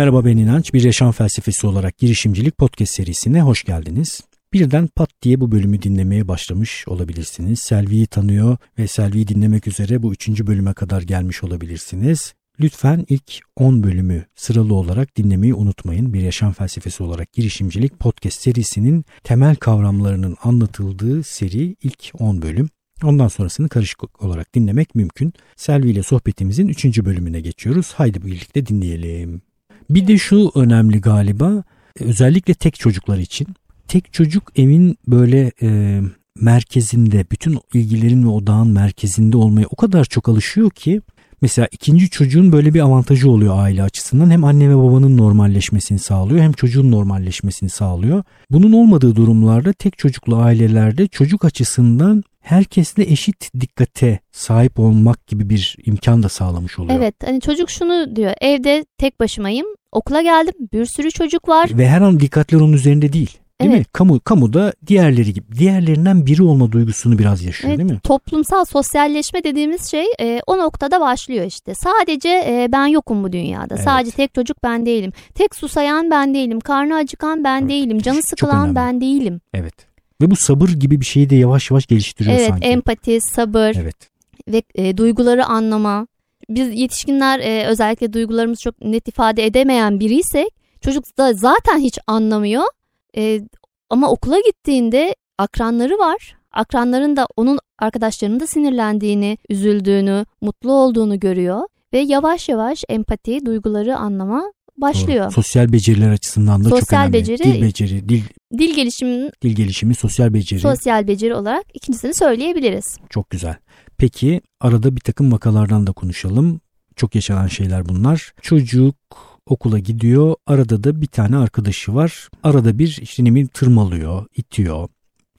Merhaba ben İnanç. Bir yaşam felsefesi olarak girişimcilik podcast serisine hoş geldiniz. Birden pat diye bu bölümü dinlemeye başlamış olabilirsiniz. Selvi'yi tanıyor ve Selvi'yi dinlemek üzere bu üçüncü bölüme kadar gelmiş olabilirsiniz. Lütfen ilk 10 bölümü sıralı olarak dinlemeyi unutmayın. Bir yaşam felsefesi olarak girişimcilik podcast serisinin temel kavramlarının anlatıldığı seri ilk 10 bölüm. Ondan sonrasını karışık olarak dinlemek mümkün. Selvi ile sohbetimizin 3. bölümüne geçiyoruz. Haydi birlikte dinleyelim. Bir de şu önemli galiba özellikle tek çocuklar için. Tek çocuk evin böyle e, merkezinde bütün ilgilerin ve odağın merkezinde olmaya o kadar çok alışıyor ki Mesela ikinci çocuğun böyle bir avantajı oluyor aile açısından. Hem anne ve babanın normalleşmesini sağlıyor hem çocuğun normalleşmesini sağlıyor. Bunun olmadığı durumlarda tek çocuklu ailelerde çocuk açısından herkesle eşit dikkate sahip olmak gibi bir imkan da sağlamış oluyor. Evet hani çocuk şunu diyor evde tek başımayım okula geldim bir sürü çocuk var. Ve her an dikkatler onun üzerinde değil. Değil evet. mi? Kamu kamuda diğerleri gibi diğerlerinden biri olma duygusunu biraz yaşıyor evet, değil mi? Toplumsal sosyalleşme dediğimiz şey e, o noktada başlıyor işte. Sadece e, ben yokum bu dünyada. Evet. Sadece tek çocuk ben değilim. Tek susayan ben değilim. Karnı acıkan ben evet. değilim. Canı sıkılan ben değilim. Evet. Ve bu sabır gibi bir şeyi de yavaş yavaş geliştiriyor evet, sanki. Evet, empati, sabır evet. ve e, duyguları anlama. Biz yetişkinler e, özellikle duygularımızı çok net ifade edemeyen biriysek çocuk da zaten hiç anlamıyor. E, ama okula gittiğinde akranları var. Akranların da onun arkadaşlarının da sinirlendiğini, üzüldüğünü, mutlu olduğunu görüyor ve yavaş yavaş empati, duyguları anlama başlıyor. Doğru. Sosyal beceriler açısından da sosyal çok önemli. Beceri, dil beceri, dil dil gelişiminin dil gelişimi, sosyal beceri. Sosyal beceri olarak ikincisini söyleyebiliriz. Çok güzel. Peki arada bir takım vakalardan da konuşalım. Çok yaşanan şeyler bunlar. Çocuk okula gidiyor. Arada da bir tane arkadaşı var. Arada bir işte ne tırmalıyor, itiyor.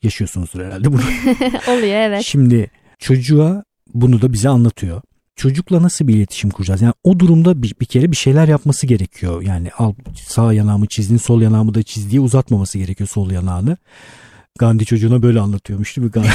Yaşıyorsunuzdur herhalde bunu. Oluyor evet. Şimdi çocuğa bunu da bize anlatıyor. Çocukla nasıl bir iletişim kuracağız? Yani o durumda bir, bir kere bir şeyler yapması gerekiyor. Yani al sağ yanağımı çizdin, sol yanağımı da çiz diye uzatmaması gerekiyor sol yanağını. Gandhi çocuğuna böyle anlatıyormuş değil mi?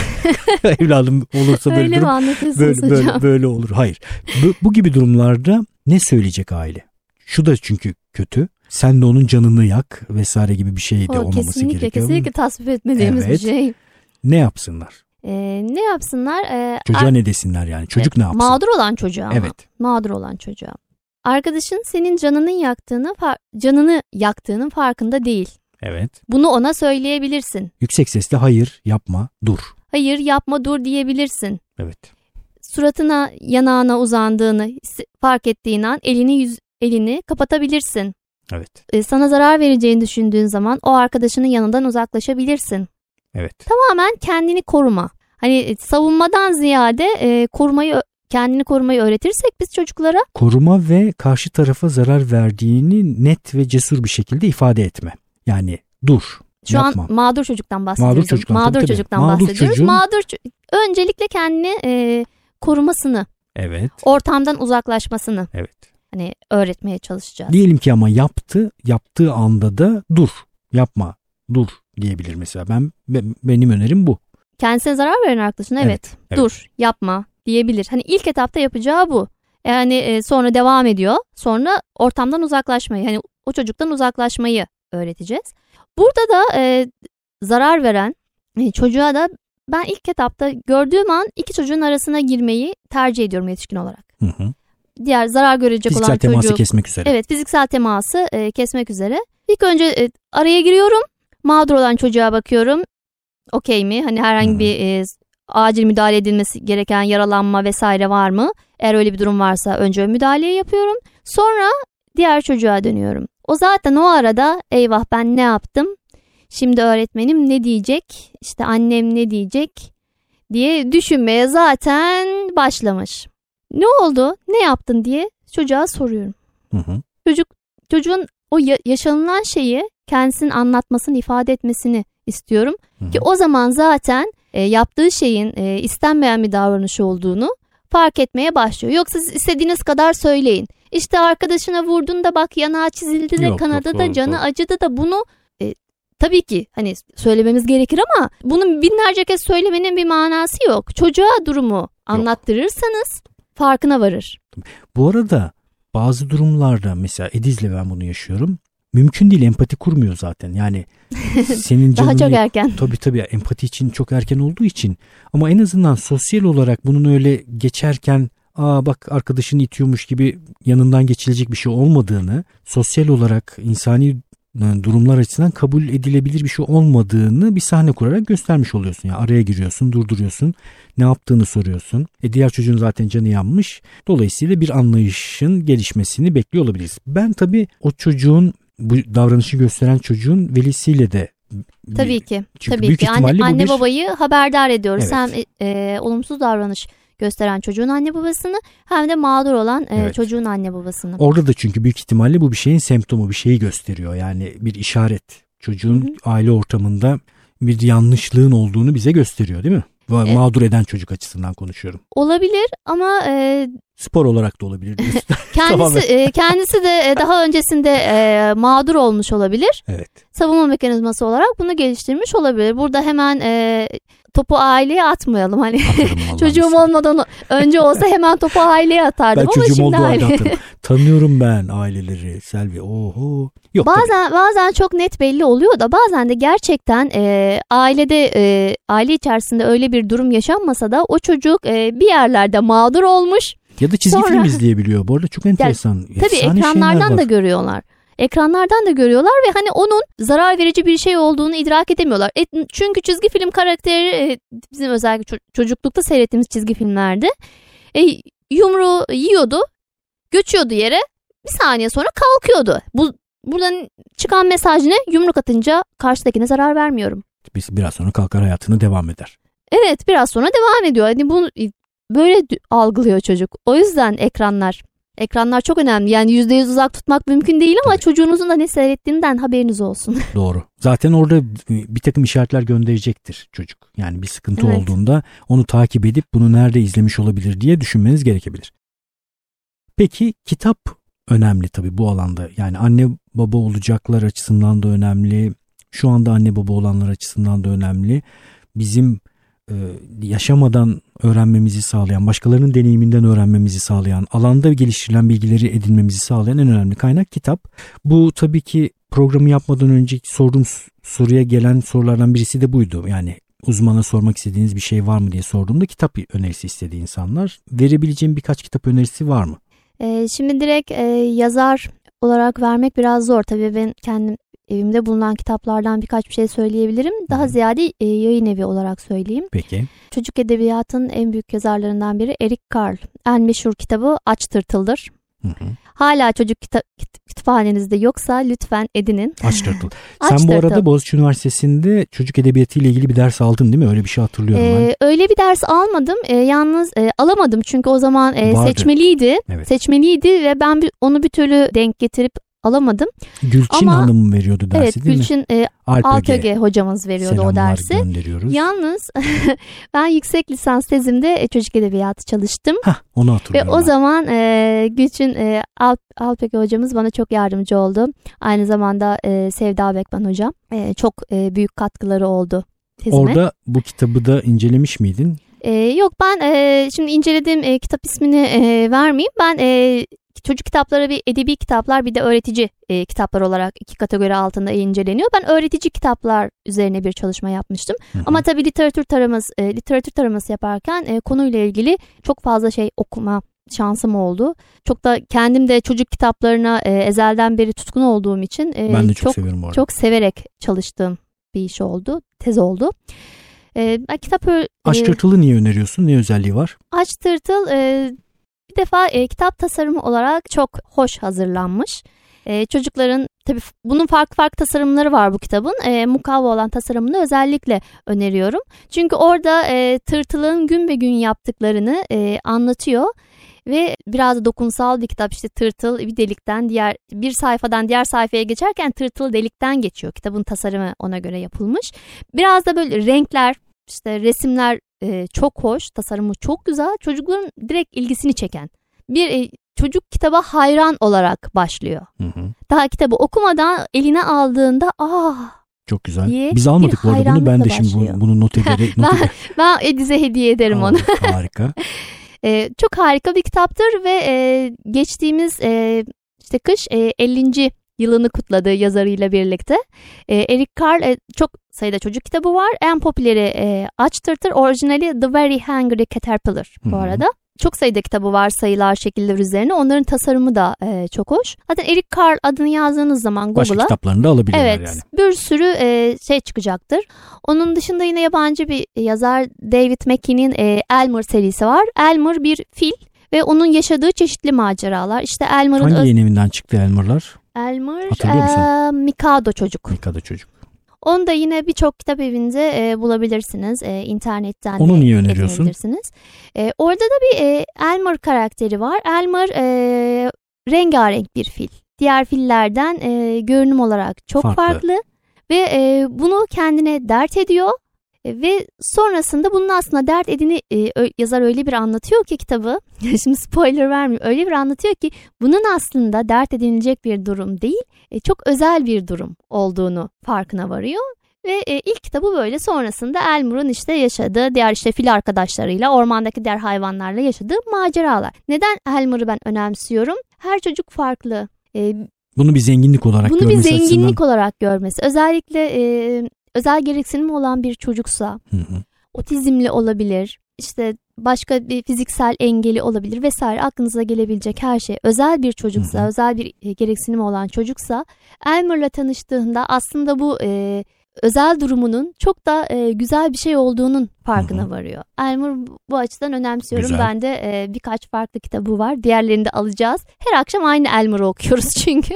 Evladım olursa böyle Öyle durum böyle, hocam? böyle, böyle olur. Hayır. Bu, bu gibi durumlarda ne söyleyecek aile? Şu da çünkü kötü. Sen de onun canını yak vesaire gibi bir şey de o, olmaması kesinlikle, gerekiyor. Kesinlikle tasvip etmediğimiz evet. bir şey. Ne yapsınlar? Ee, ne yapsınlar? Ee, Çocuğa ne desinler yani? Çocuk evet, ne yapsın? Mağdur olan çocuğa Evet. Mağdur olan çocuğa. Arkadaşın senin canının yaktığını canını yaktığının farkında değil. Evet. Bunu ona söyleyebilirsin. Yüksek sesle hayır yapma dur. Hayır yapma dur diyebilirsin. Evet. Suratına yanağına uzandığını fark ettiğin an elini yüz, elini kapatabilirsin. Evet. Ee, sana zarar vereceğini düşündüğün zaman o arkadaşının yanından uzaklaşabilirsin. Evet. Tamamen kendini koruma. Hani e, savunmadan ziyade e, korumayı kendini korumayı öğretirsek biz çocuklara koruma ve karşı tarafa zarar verdiğini net ve cesur bir şekilde ifade etme. Yani dur. Şu yapma. an mağdur çocuktan bahsediyoruz. Mağdur çocuktan, mağdur tabii, çocuktan tabii. bahsediyoruz. Mağdur çocuğun... Mağdur öncelikle kendini e, korumasını, evet. ortamdan uzaklaşmasını. Evet. Hani öğretmeye çalışacağız. Diyelim ki ama yaptı, yaptığı anda da dur, yapma, dur diyebilir mesela. Ben benim önerim bu. Kendisine zarar veren arkadaşına evet, evet, evet. dur, yapma diyebilir. Hani ilk etapta yapacağı bu. Yani e, sonra devam ediyor. Sonra ortamdan uzaklaşmayı, hani o çocuktan uzaklaşmayı öğreteceğiz. Burada da e, zarar veren e, çocuğa da ben ilk etapta gördüğüm an iki çocuğun arasına girmeyi tercih ediyorum yetişkin olarak. Hı hı. Diğer zarar görecek fiziksel olan teması çocuk. kesmek üzere. Evet fiziksel teması e, kesmek üzere. İlk önce e, araya giriyorum. Mağdur olan çocuğa bakıyorum. Okey mi? Hani herhangi hı. bir e, acil müdahale edilmesi gereken yaralanma vesaire var mı? Eğer öyle bir durum varsa önce müdahaleyi yapıyorum. Sonra diğer çocuğa dönüyorum. O zaten o arada eyvah ben ne yaptım? Şimdi öğretmenim ne diyecek? İşte annem ne diyecek? diye düşünmeye zaten başlamış. Ne oldu? Ne yaptın diye çocuğa soruyorum. Hı hı. Çocuk çocuğun o yaşanılan şeyi kendisinin anlatmasını, ifade etmesini istiyorum. Hı hı. Ki o zaman zaten e, yaptığı şeyin e, istenmeyen bir davranış olduğunu fark etmeye başlıyor. Yoksa siz istediğiniz kadar söyleyin. İşte arkadaşına vurdun da bak yanağı çizildi de yok, kanadı yok, da canı doğru. acıdı da bunu e, tabii ki hani söylememiz gerekir ama bunu binlerce kez söylemenin bir manası yok. Çocuğa durumu anlattırırsanız farkına varır. Bu arada bazı durumlarda mesela Ediz'le ben bunu yaşıyorum. Mümkün değil empati kurmuyor zaten. Yani senin canın Daha çok erken. Tabii tabii empati için çok erken olduğu için ama en azından sosyal olarak bunun öyle geçerken aa bak arkadaşını itiyormuş gibi yanından geçilecek bir şey olmadığını, sosyal olarak insani e, durumlar açısından kabul edilebilir bir şey olmadığını bir sahne kurarak göstermiş oluyorsun. Yani araya giriyorsun, durduruyorsun, ne yaptığını soruyorsun. E diğer çocuğun zaten canı yanmış. Dolayısıyla bir anlayışın gelişmesini bekliyor olabiliriz. Ben tabii o çocuğun bu davranışı gösteren çocuğun velisiyle de Tabii ki. Çünkü tabii büyük ki. Anne, anne bir- babayı haberdar ediyoruz. Evet. Hem e, olumsuz davranış gösteren çocuğun anne babasını hem de mağdur olan e, Evet. çocuğun anne babasını. Orada da çünkü büyük ihtimalle bu bir şeyin semptomu, bir şeyi gösteriyor. Yani bir işaret. Çocuğun Hı hı. aile ortamında bir yanlışlığın olduğunu bize gösteriyor değil mi? Va- Evet. Mağdur eden çocuk açısından konuşuyorum. Olabilir ama e, Spor olarak da olabilir. kendisi e, kendisi de e, daha öncesinde e, mağdur olmuş olabilir. evet. Savunma mekanizması olarak bunu geliştirmiş olabilir. Burada hemen e, topu aileye atmayalım. Hani çocuğum olmadan önce olsa hemen topu aileye atardım Ben ama çocuğum şimdi aile. Tanıyorum ben aileleri. Selvi. Oho. Yok tabii. Bazen bazen çok net belli oluyor da bazen de gerçekten e, ailede e, aile içerisinde öyle bir durum yaşanmasa da o çocuk e, bir yerlerde mağdur olmuş. Ya da çizgi Sonra- film izleyebiliyor. Bu arada çok enteresan. Tabii Efsane ekranlardan da görüyorlar. Ekranlardan da görüyorlar ve hani onun zarar verici bir şey olduğunu idrak edemiyorlar. E, çünkü çizgi film karakteri e, bizim özellikle ço- çocuklukta seyrettiğimiz çizgi filmlerde e, yumruğu yiyordu, göçüyordu yere. Bir saniye sonra kalkıyordu. Bu buradan çıkan mesaj ne? Yumruk atınca karşıdakine zarar vermiyorum. Biz biraz sonra kalkar hayatına devam eder. Evet biraz sonra devam ediyor. Hani bunu böyle algılıyor çocuk. O yüzden ekranlar ekranlar çok önemli. Yani %100 uzak tutmak mümkün değil ama Tabii. çocuğunuzun da ne seyrettiğinden haberiniz olsun. Doğru. Zaten orada bir takım işaretler gönderecektir çocuk. Yani bir sıkıntı Evet. olduğunda onu takip edip bunu nerede izlemiş olabilir diye düşünmeniz gerekebilir. Peki kitap önemli tabii bu alanda. Yani anne baba olacaklar açısından da önemli. Şu anda anne baba olanlar açısından da önemli. Bizim yaşamadan öğrenmemizi sağlayan, başkalarının deneyiminden öğrenmemizi sağlayan, alanda geliştirilen bilgileri edinmemizi sağlayan en önemli kaynak kitap. Bu tabii ki programı yapmadan önceki sorduğum soruya gelen sorulardan birisi de buydu. Yani uzmana sormak istediğiniz bir şey var mı diye sorduğumda kitap önerisi istedi insanlar. Verebileceğim birkaç kitap önerisi var mı? Ee, şimdi direkt e, yazar olarak vermek biraz zor. Tabii ben kendim evimde bulunan kitaplardan birkaç bir şey söyleyebilirim. Daha ziyade e, yayın evi olarak söyleyeyim. Peki. Çocuk edebiyatının en büyük yazarlarından biri Eric Carle. En meşhur kitabı Aç Tırtıldır. Hı hı. Hala çocuk kita- kit- kütüphanenizde yoksa lütfen edinin. Aç Tırtıl. Aç Sen bu Tırtıl. arada Boğaziçi Üniversitesi'nde çocuk edebiyatı ile ilgili bir ders aldın değil mi? Öyle bir şey hatırlıyorum ben. Ee, öyle bir ders almadım. Ee, yalnız e, alamadım çünkü o zaman e, Vardı. seçmeliydi. Evet. Seçmeliydi ve ben onu bir türlü denk getirip alamadım. Gülçin ama- Hanım veriyordu dersi evet değil mi? Gülçin e, Alp Öge. Altöge hocamız veriyordu Selamlar o dersi. gönderiyoruz. Yalnız ben yüksek lisans tezimde e, çocuk edebiyatı çalıştım. Hah, onu Ve hatırlıyorum. o ben. zaman e, Gülçin e, Alp, Alpege hocamız bana çok yardımcı oldu. Aynı zamanda e, Sevda Bekman hocam. E, çok e, büyük katkıları oldu tezime. Orada bu kitabı da incelemiş miydin? E, yok ben e, şimdi incelediğim e, kitap ismini e, vermeyeyim. Ben e, çocuk kitapları bir edebi kitaplar bir de öğretici e, kitaplar olarak iki kategori altında inceleniyor. Ben öğretici kitaplar üzerine bir çalışma yapmıştım. Hı hı. Ama tabii literatür taraması e, literatür taraması yaparken e, konuyla ilgili çok fazla şey okuma şansım oldu. Çok da kendim de çocuk kitaplarına e, ezelden beri tutkun olduğum için e, ben de çok, çok seviyorum bu arada. çok severek çalıştığım bir iş oldu. Tez oldu. E, kitap ö- Aç e, Tırtıl'ı niye öneriyorsun? Ne özelliği var? Aç Tırtıl e, bir defa e, kitap tasarımı olarak çok hoş hazırlanmış. E, çocukların tabii bunun farklı farklı tasarımları var bu kitabın. E, mukavva olan tasarımını özellikle öneriyorum. Çünkü orada e, tırtılın gün be gün yaptıklarını e, anlatıyor. Ve biraz da dokunsal bir kitap işte tırtıl bir delikten diğer bir sayfadan diğer sayfaya geçerken tırtıl delikten geçiyor. Kitabın tasarımı ona göre yapılmış. Biraz da böyle renkler işte resimler e, çok hoş, tasarımı çok güzel. Çocukların direkt ilgisini çeken bir e, çocuk kitaba hayran olarak başlıyor. Hı hı. Daha kitabı okumadan eline aldığında ah Çok güzel. diye Biz almadık bu arada bunu. Ben de şimdi başlıyor. bunu not ederek not ben, ben Ediz'e hediye ederim Aa, onu. Harika. E, çok harika bir kitaptır ve e, geçtiğimiz e, işte kış e, 50. yılını kutladı yazarıyla birlikte. E, Eric Carle e, çok sayıda çocuk kitabı var. En popüleri e, Aç Tırtır, orijinali The Very Hungry Caterpillar bu Hı hı. arada. Çok sayıda kitabı var sayılar, şekiller üzerine. Onların tasarımı da e, çok hoş. Zaten Eric Carle adını yazdığınız zaman Başka Google'a kitaplarını da alabilirler Evet, yani. bir sürü e, şey çıkacaktır. Onun dışında yine yabancı bir yazar David Mackey'nin e, Elmer serisi var. Elmer bir fil ve onun yaşadığı çeşitli maceralar. İşte Elmer'ın Hangi öz- yayın evinden çıktı Elmer'lar? Elmer e, Mikado çocuk. Mika'da çocuk. Onu da yine birçok kitap evinde e, bulabilirsiniz. E, internetten Onu niye öneriyorsun? E, orada da bir e, Elmer karakteri var. Elmer e, rengarenk bir fil. Diğer fillerden e, görünüm olarak çok Farklı. farklı. Ve e, bunu kendine dert ediyor. E, ve sonrasında bunun aslında dert edini e, yazar öyle bir anlatıyor ki kitabı. Şimdi spoiler vermiyor. Öyle bir anlatıyor ki bunun aslında dert edinilecek bir durum değil e, çok özel bir durum olduğunu farkına varıyor. Ve e, ilk kitabı böyle sonrasında Elmer'ın işte yaşadığı diğer işte fil arkadaşlarıyla ormandaki diğer hayvanlarla yaşadığı maceralar. Neden Elmer'ı ben önemsiyorum? Her çocuk farklı. E, Bunu bir zenginlik olarak bunu bir görmesi zenginlik açısından. olarak görmesi. Özellikle e, özel gereksinimi olan bir çocuksa Hı hı. otizmli olabilir. işte başka bir fiziksel engeli olabilir vesaire aklınıza gelebilecek her şey özel bir çocuksa Hı özel bir e, gereksinimi olan çocuksa Elmer'la tanıştığında aslında bu e, özel durumunun çok da e, güzel bir şey olduğunun farkına Hı hı. varıyor. Elmer bu- bu açıdan önemsiyorum. Güzel. Ben de e, birkaç farklı kitabı var. Diğerlerini de alacağız. Her akşam aynı Elmer'ı okuyoruz çünkü.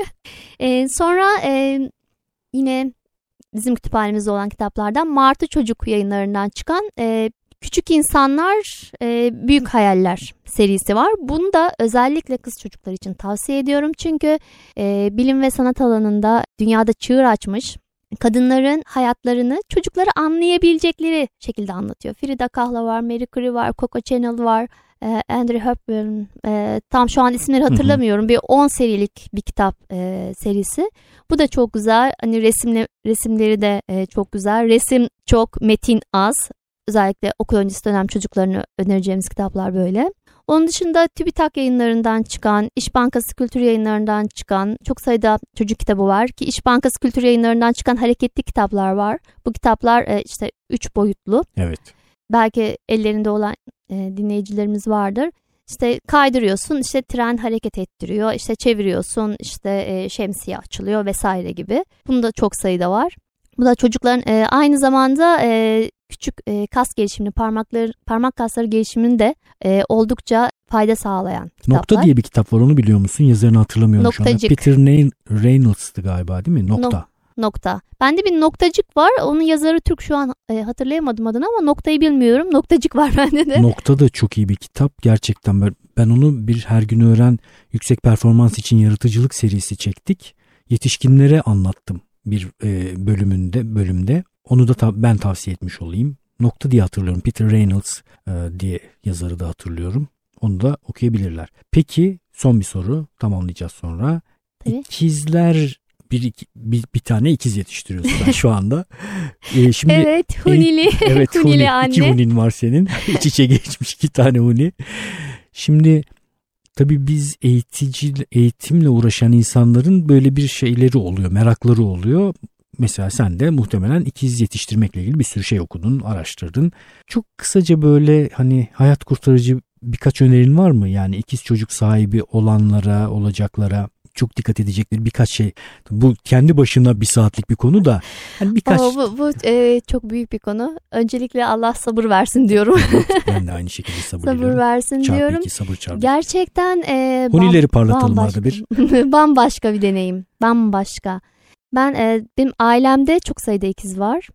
E, sonra e, yine bizim kütüphanemizde olan kitaplardan Martı Çocuk yayınlarından çıkan e, Küçük İnsanlar e, Büyük Hayaller serisi var. Bunu da özellikle kız çocuklar için tavsiye ediyorum. Çünkü e, bilim ve sanat alanında dünyada çığır açmış kadınların hayatlarını çocukları anlayabilecekleri şekilde anlatıyor. Frida Kahlo var, Marie Curie var, Coco Chanel var, e, Andrew Hepburn, e, tam şu an isimleri hatırlamıyorum. Bir 10 serilik bir kitap e, serisi. Bu da çok güzel. Hani resimle resimleri de e, çok güzel. Resim çok, metin az. Özellikle okul öncesi dönem çocuklarını önereceğimiz kitaplar böyle. Onun dışında TÜBİTAK yayınlarından çıkan, İş Bankası Kültür yayınlarından çıkan çok sayıda çocuk kitabı var ki İş Bankası Kültür yayınlarından çıkan hareketli kitaplar var. Bu kitaplar işte üç boyutlu. Evet. Belki ellerinde olan e, dinleyicilerimiz vardır. İşte kaydırıyorsun, işte tren hareket ettiriyor, işte çeviriyorsun, işte e, şemsiye açılıyor vesaire gibi. Bunda çok sayıda var. Bu da çocukların e, aynı zamanda e, küçük e, kas gelişimini, parmakları, parmak kasları gelişimini de e, oldukça fayda sağlayan kitaplar. Nokta diye bir kitap var onu biliyor musun? Yazarını hatırlamıyorum şu anda. Noktacık. Peter Reynolds'tı galiba değil mi? Nokta. Nok- Nokta. Bende bir noktacık var. Onun yazarı Türk şu an e, hatırlayamadım adını ama noktayı bilmiyorum. Noktacık var bende de. Nokta da çok iyi bir kitap. Gerçekten ben, ben onu bir her gün öğren yüksek performans için yaratıcılık serisi çektik. Yetişkinlere anlattım bir e, bölümünde bölümde. Onu da ta- ben tavsiye etmiş olayım. Nokta diye hatırlıyorum. Peter Reynolds e, diye yazarı da hatırlıyorum. Onu da okuyabilirler. Peki son bir soru tamamlayacağız sonra. Tabii. İkizler bir, iki- bir, bir tane ikiz yetiştiriyorsun sen şu anda. E, şimdi evet, Hunili. Evet Hunili huni. anne. İki hunin var senin. İç içe geçmiş iki tane huni. Şimdi tabii biz eğitici, eğitimle uğraşan insanların böyle bir şeyleri oluyor, merakları oluyor. Mesela sen de muhtemelen ikiz yetiştirmekle ilgili bir sürü şey okudun, araştırdın. Çok kısaca böyle hani hayat kurtarıcı birkaç önerin var mı? Yani ikiz çocuk sahibi olanlara, olacaklara çok dikkat edecekleri birkaç şey. Bu kendi başına bir saatlik bir konu da hani birkaç Oo, bu bu e, çok büyük bir konu. Öncelikle Allah sabır versin diyorum. ben de aynı şekilde sabır, sabır diliyorum. versin Çarpı diyorum. iki sabır çarpı. Gerçekten e, Hunileri bam- parlatalım bambaşka- bir. bambaşka bir deneyim. Bambaşka. Ben e, benim ailemde çok sayıda ikiz var.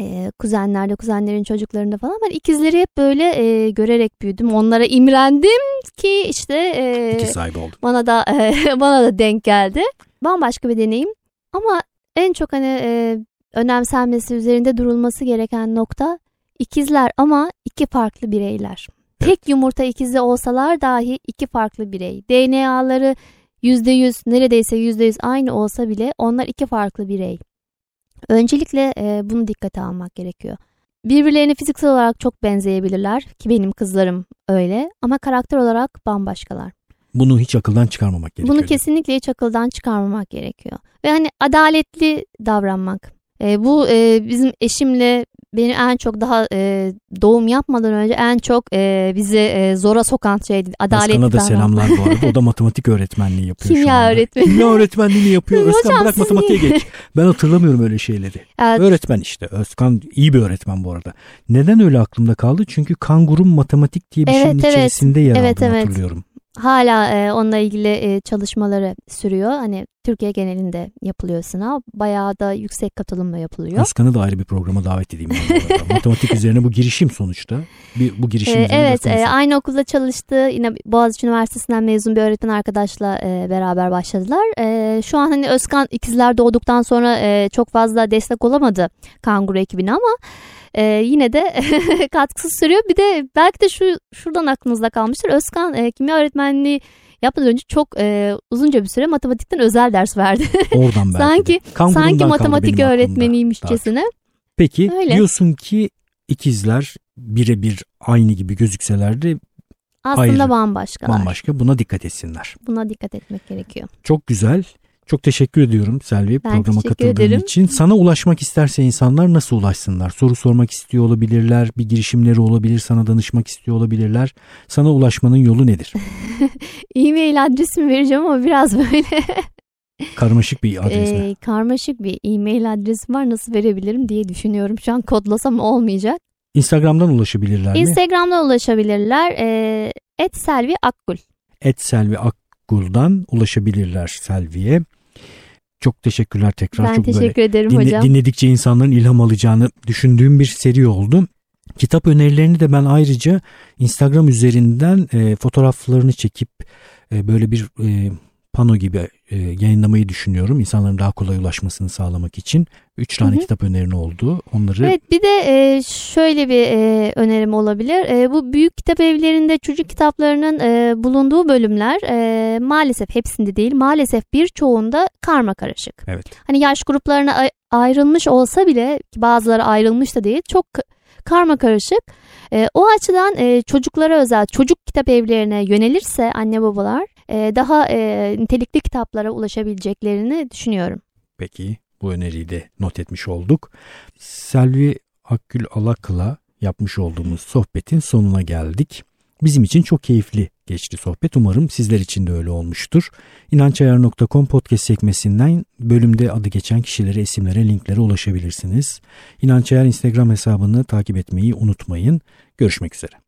E, kuzenlerde, kuzenlerin çocuklarında falan. Ben ikizleri hep böyle e, görerek büyüdüm. Onlara imrendim ki işte e, İki sahibi oldum. bana da bana da denk geldi. Bambaşka bir deneyim. Ama en çok hani e, önemsenmesi, üzerinde durulması gereken nokta ikizler ama iki farklı bireyler. Tek yumurta ikizi olsalar dahi iki farklı birey. DNA'ları %100 neredeyse %100 aynı olsa bile onlar iki farklı birey. Öncelikle e, bunu dikkate almak gerekiyor. birbirlerine fiziksel olarak çok benzeyebilirler ki benim kızlarım öyle ama karakter olarak bambaşkalar. Bunu hiç akıldan çıkarmamak gerekiyor. Bunu kesinlikle hiç akıldan çıkarmamak gerekiyor. Ve hani adaletli davranmak. E, bu e, bizim eşimle beni en çok daha e, doğum yapmadan önce en çok e, bizi e, zora sokan şeydi. Adaletli Özkan'a da selamlar bu arada. O da matematik öğretmenliği yapıyor şu Kimya anda. öğretmeni. Kimya öğretmenliğini yapıyor. Hocam Özkan bırak siz matematiğe niye- geç. Ben hatırlamıyorum öyle şeyleri. Evet, Öğretmen işte. Özkan iyi bir öğretmen bu arada. Neden öyle aklımda kaldı? Çünkü kangurun matematik diye bir Evet, şeyin evet. içerisinde yer Evet, aldığını evet. hatırlıyorum. Hala e, onunla ilgili e, çalışmaları sürüyor. Hani Türkiye genelinde yapılıyor sınav. Bayağı da yüksek katılımla yapılıyor. Özkan'ı da ayrı bir programa davet edeyim. Matematik üzerine bu girişim sonuçta. Bir, bu girişim Ee, evet, e, aynı okulda çalıştı. Yine Boğaziçi Üniversitesi'nden mezun bir öğretmen arkadaşla e, beraber başladılar. E, şu an hani Özkan ikizler doğduktan sonra e, çok fazla destek olamadı kanguru ekibine ama e, yine de katkısı sürüyor. Bir de belki de şu şuradan aklınızda kalmıştır. Özkan e, kimya öğretmenliği yapmadan önce çok e, uzunca bir süre matematikten özel ders verdi. Oradan belki sanki de. Kangurundan sanki matematik öğretmeniymişçesine. Peki Öyle. diyorsun ki ikizler birebir aynı gibi gözükseler de Aslında Ayrı, bambaşkalar. bambaşka. Buna dikkat etsinler. Buna dikkat etmek gerekiyor. Çok güzel. Çok teşekkür ediyorum Selvi Ben programa katıldığın ederim. için. Sana ulaşmak isterse insanlar nasıl ulaşsınlar? Soru sormak istiyor olabilirler, bir girişimleri olabilir, sana danışmak istiyor olabilirler. Sana ulaşmanın yolu nedir? E-mail adresimi vereceğim ama biraz böyle Karmaşık bir adres mi? e, karmaşık bir e-mail adresim var. Nasıl verebilirim diye düşünüyorum. Şu an kodlasam olmayacak. Instagram'dan ulaşabilirler mi? Instagram'dan ulaşabilirler. E, et Selvi Akgül. Et Selvi Akgul'dan ulaşabilirler Selvi'ye. Çok teşekkürler tekrar. Ben Çok böyle teşekkür ederim Dinle- hocam. dinledikçe insanların ilham alacağını düşündüğüm bir seri oldu. Kitap önerilerini de ben ayrıca Instagram üzerinden e, fotoğraflarını çekip e, böyle bir e, pano gibi e, yayınlamayı düşünüyorum. İnsanların daha kolay ulaşmasını sağlamak için. Üç tane Hı hı. kitap önerin oldu. Onları Evet bir de e, şöyle bir e, önerim olabilir. E, bu büyük kitap evlerinde çocuk kitaplarının e, bulunduğu bölümler e, maalesef hepsinde değil maalesef birçoğunda karma karışık. evet Hani yaş gruplarına ay- ayrılmış olsa bile bazıları ayrılmış da değil çok karma karışık. E, o açıdan e, çocuklara özel çocuk kitap evlerine yönelirse anne babalar daha e, nitelikli kitaplara ulaşabileceklerini düşünüyorum. peki bu öneriyi de not etmiş olduk. Selvi Akgül Alak'la yapmış olduğumuz sohbetin sonuna geldik. Bizim için çok keyifli geçti sohbet. Umarım sizler için de öyle olmuştur. İnançayar.com podcast sekmesinden bölümde adı geçen kişilere, isimlere, linklere ulaşabilirsiniz. İnançayar Instagram hesabını takip etmeyi unutmayın. Görüşmek üzere.